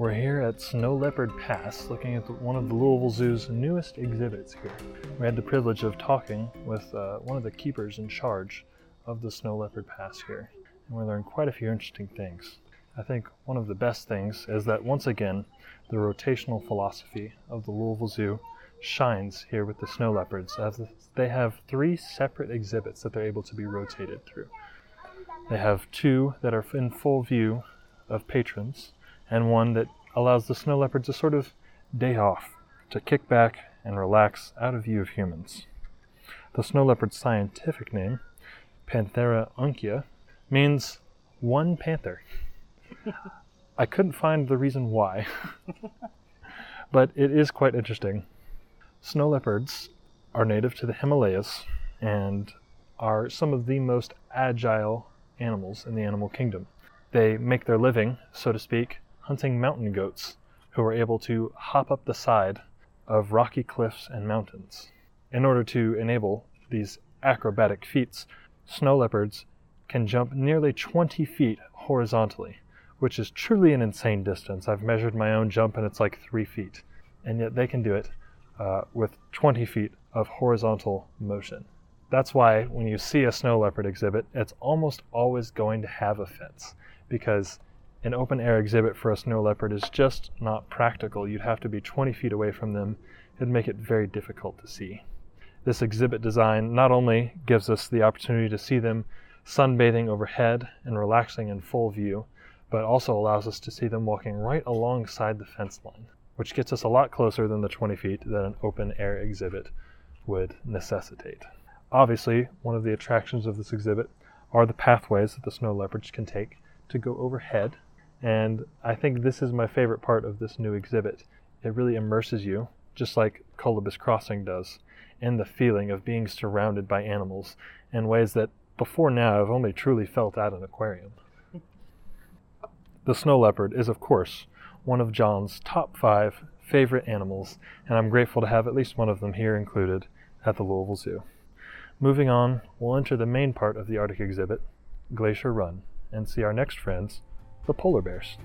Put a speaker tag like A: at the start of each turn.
A: We're here at Snow Leopard Pass looking at the, one of the Louisville Zoo's newest exhibits here. We had the privilege of talking with uh, one of the keepers in charge of the Snow Leopard Pass here, and we learned quite a few interesting things. I think one of the best things is that once again, the rotational philosophy of the Louisville Zoo shines here with the snow leopards as they have three separate exhibits that they're able to be rotated through. They have two that are in full view of patrons, and one that allows the snow leopard to sort of day off, to kick back and relax out of view of humans. The snow leopard's scientific name, Panthera uncia, means one panther. I couldn't find the reason why, but it is quite interesting. Snow leopards are native to the Himalayas and are some of the most agile animals in the animal kingdom. They make their living, so to speak, hunting mountain goats who are able to hop up the side of rocky cliffs and mountains. In order to enable these acrobatic feats, snow leopards can jump nearly 20 feet horizontally, which is truly an insane distance. I've measured my own jump and it's like 3 feet, and yet they can do it uh, with 20 feet of horizontal motion. That's why when you see a snow leopard exhibit, it's almost always going to have a fence because an open air exhibit for a snow leopard is just not practical. You'd have to be 20 feet away from them. It'd make it very difficult to see. This exhibit design not only gives us the opportunity to see them sunbathing overhead and relaxing in full view, but also allows us to see them walking right alongside the fence line, which gets us a lot closer than the 20 feet that an open air exhibit would necessitate. Obviously, one of the attractions of this exhibit are the pathways that the snow leopards can take to go overhead, and I think this is my favorite part of this new exhibit. It really immerses you, just like Colobus Crossing does, in the feeling of being surrounded by animals in ways that before now I've only truly felt at an aquarium. the snow leopard is, of course, one of John's top five favorite animals, and I'm grateful to have at least one of them here included at the Louisville Zoo. Moving on, we'll enter the main part of the Arctic exhibit, Glacier Run, and see our next friends, the polar bears.